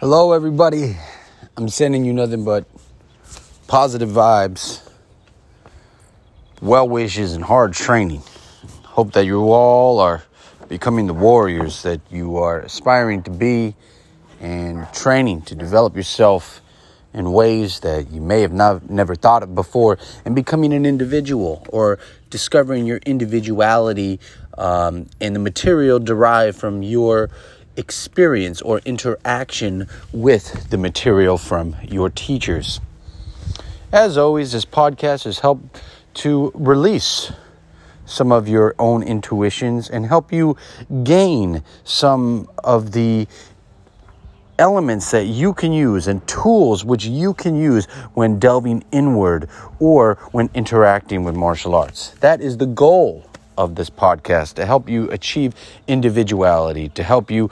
Hello, everybody. I'm sending you nothing but positive vibes, well wishes, and hard training. Hope that you all are becoming the warriors that you are aspiring to be and training to develop yourself in ways that you may have not, never thought of before and becoming an individual or discovering your individuality um, and the material derived from your experience or interaction with the material from your teachers. As always, this podcast has helped to release some of your own intuitions and help you gain some of the elements that you can use and tools which you can use when delving inward or when interacting with martial arts. That is the goal of this podcast to help you achieve individuality, to help you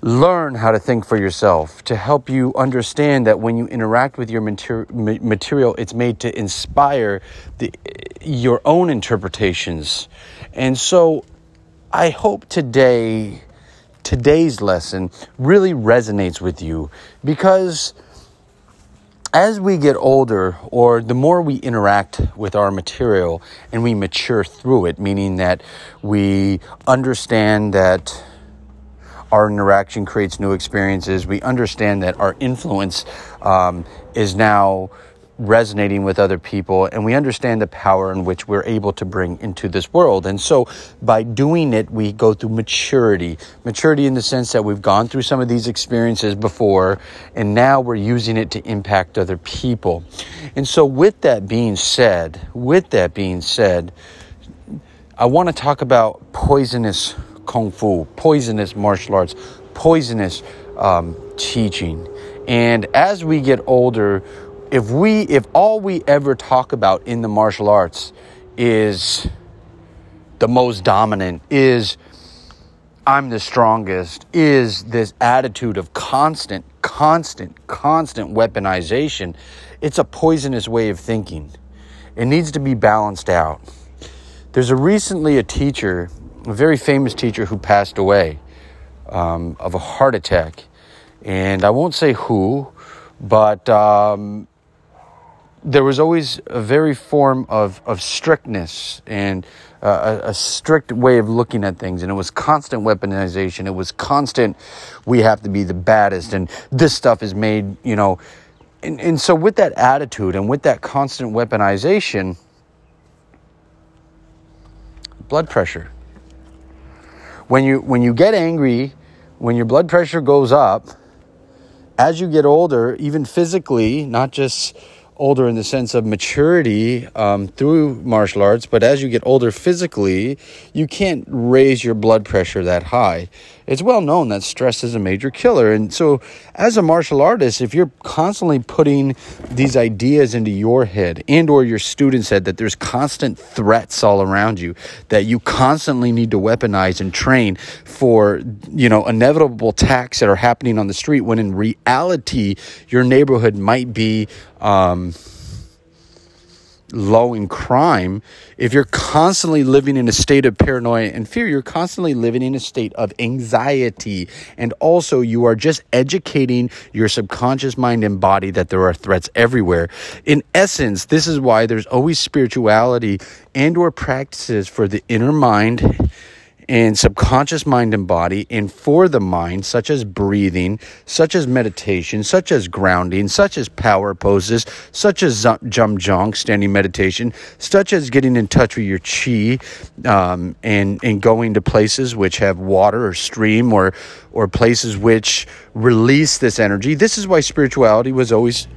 learn how to think for yourself, to help you understand that when you interact with your mater- material, it's made to inspire the, your own interpretations. And so I hope today, today's lesson really resonates with you because as we get older, or the more we interact with our material and we mature through it, meaning that we understand that our interaction creates new experiences, we understand that our influence um, is now resonating with other people and we understand the power in which we're able to bring into this world. And so by doing it, we go through maturity. Maturity in the sense that we've gone through some of these experiences before and now we're using it to impact other people. And so with that being said, with that being said, I want to talk about poisonous kung fu, poisonous martial arts, poisonous um, teaching. And as we get older, if we if all we ever talk about in the martial arts is the most dominant is I'm the strongest is this attitude of constant constant constant weaponization it's a poisonous way of thinking. It needs to be balanced out. There's a recently a teacher a very famous teacher who passed away um, of a heart attack. And I won't say who but um, there was always a very form of, of strictness and uh, a, a, strict way of looking at things. And it was constant weaponization. It was constant, we have to be the baddest. And this stuff is made, you know. And, and so, with that attitude and with that constant weaponization, blood pressure. When you, when you get angry, when your blood pressure goes up, as you get older, even physically, not just older in the sense of maturity um, through martial arts, but as you get older physically, you can't raise your blood pressure that high. It's well known that stress is a major killer. And so, as a martial artist, if you're constantly putting these ideas into your head and or your students' head that there's constant threats all around you, that you constantly need to weaponize and train for, you know, inevitable attacks that are happening on the street, when in reality, your neighborhood might be um, low in crime, if you're constantly living in a state of paranoia and fear, you're constantly living in a state of anxiety. And also, you are just educating your subconscious mind and body that there are threats everywhere. In essence, this is why there's always spirituality and or practices for the inner mind and subconscious mind and body and for the mind, such as breathing, such as meditation, such as grounding, such as power poses, such as zhan zhuang, standing meditation, such as getting in touch with your chi um, and, and going to places which have water or stream or, or places which release this energy. This is why spirituality was always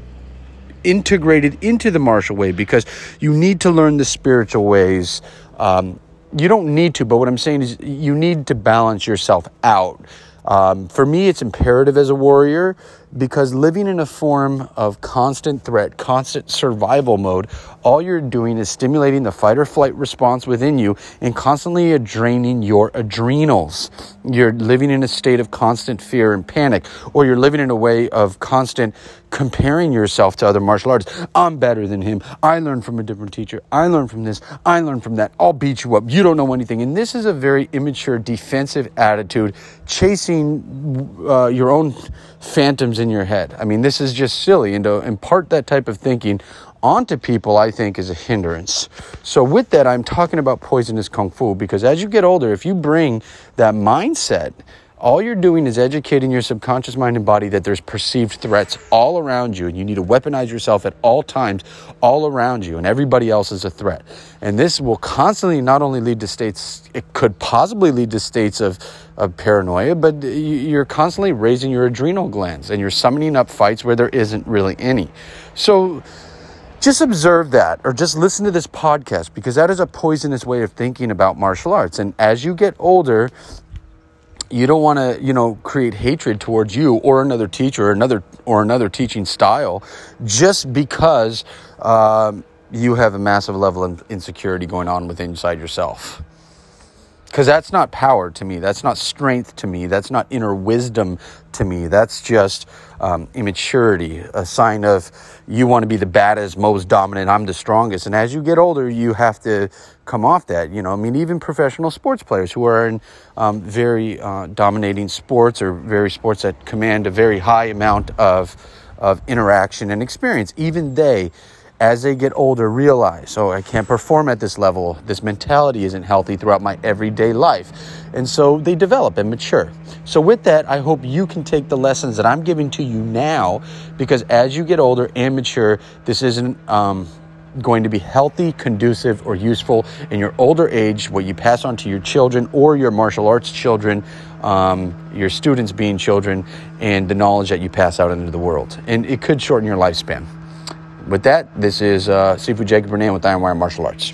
integrated into the martial way because you need to learn the spiritual ways. Um, you don't need to, but what I'm saying is you need to balance yourself out. Um, for me, it's imperative as a warrior because living in a form of constant threat, constant survival mode, all you're doing is stimulating the fight or flight response within you and constantly draining your adrenals. You're living in a state of constant fear and panic, or you're living in a way of constant comparing yourself to other martial artists. I'm better than him. I learned from a different teacher. I learned from this. I learned from that. I'll beat you up. You don't know anything. And this is a very immature, defensive attitude, chasing uh, your own phantoms in your head. I mean, this is just silly. And to impart that type of thinking onto people, I think, is a hindrance. So, with that, I'm talking about poisonous kung fu because as you get older, if you bring that mindset, all you're doing is educating your subconscious mind and body that there's perceived threats all around you and you need to weaponize yourself at all times all around you and everybody else is a threat. And this will constantly not only lead to states it could possibly lead to states of, of paranoia but you're constantly raising your adrenal glands and you're summoning up fights where there isn't really any. So just observe that or just listen to this podcast because that is a poisonous way of thinking about martial arts. And as you get older you don't want to you know create hatred towards you or another teacher or another or another teaching style just because um, you have a massive level of insecurity going on within inside yourself because that's not power to me. That's not strength to me. That's not inner wisdom to me. That's just um, immaturity a sign of you want to be the baddest most dominant i'm the strongest. And as you get older you have to come off that you know? I mean even professional sports players who are in um, very uh, dominating sports or very sports that command a very high amount of of interaction and experience even they as they get older realize oh i can't perform at this level. This mentality isn't healthy throughout my everyday life. And so they develop and mature. So with that i hope you can take the lessons that i'm giving to you now because as you get older and mature this isn't um, going to be healthy conducive or useful in your older age what you pass on to your children or your martial arts children um, your students being children and the knowledge that you pass out into the world. And it could shorten your lifespan with that, this is uh, Sifu Jacob Bernay with Iron Wire Martial Arts.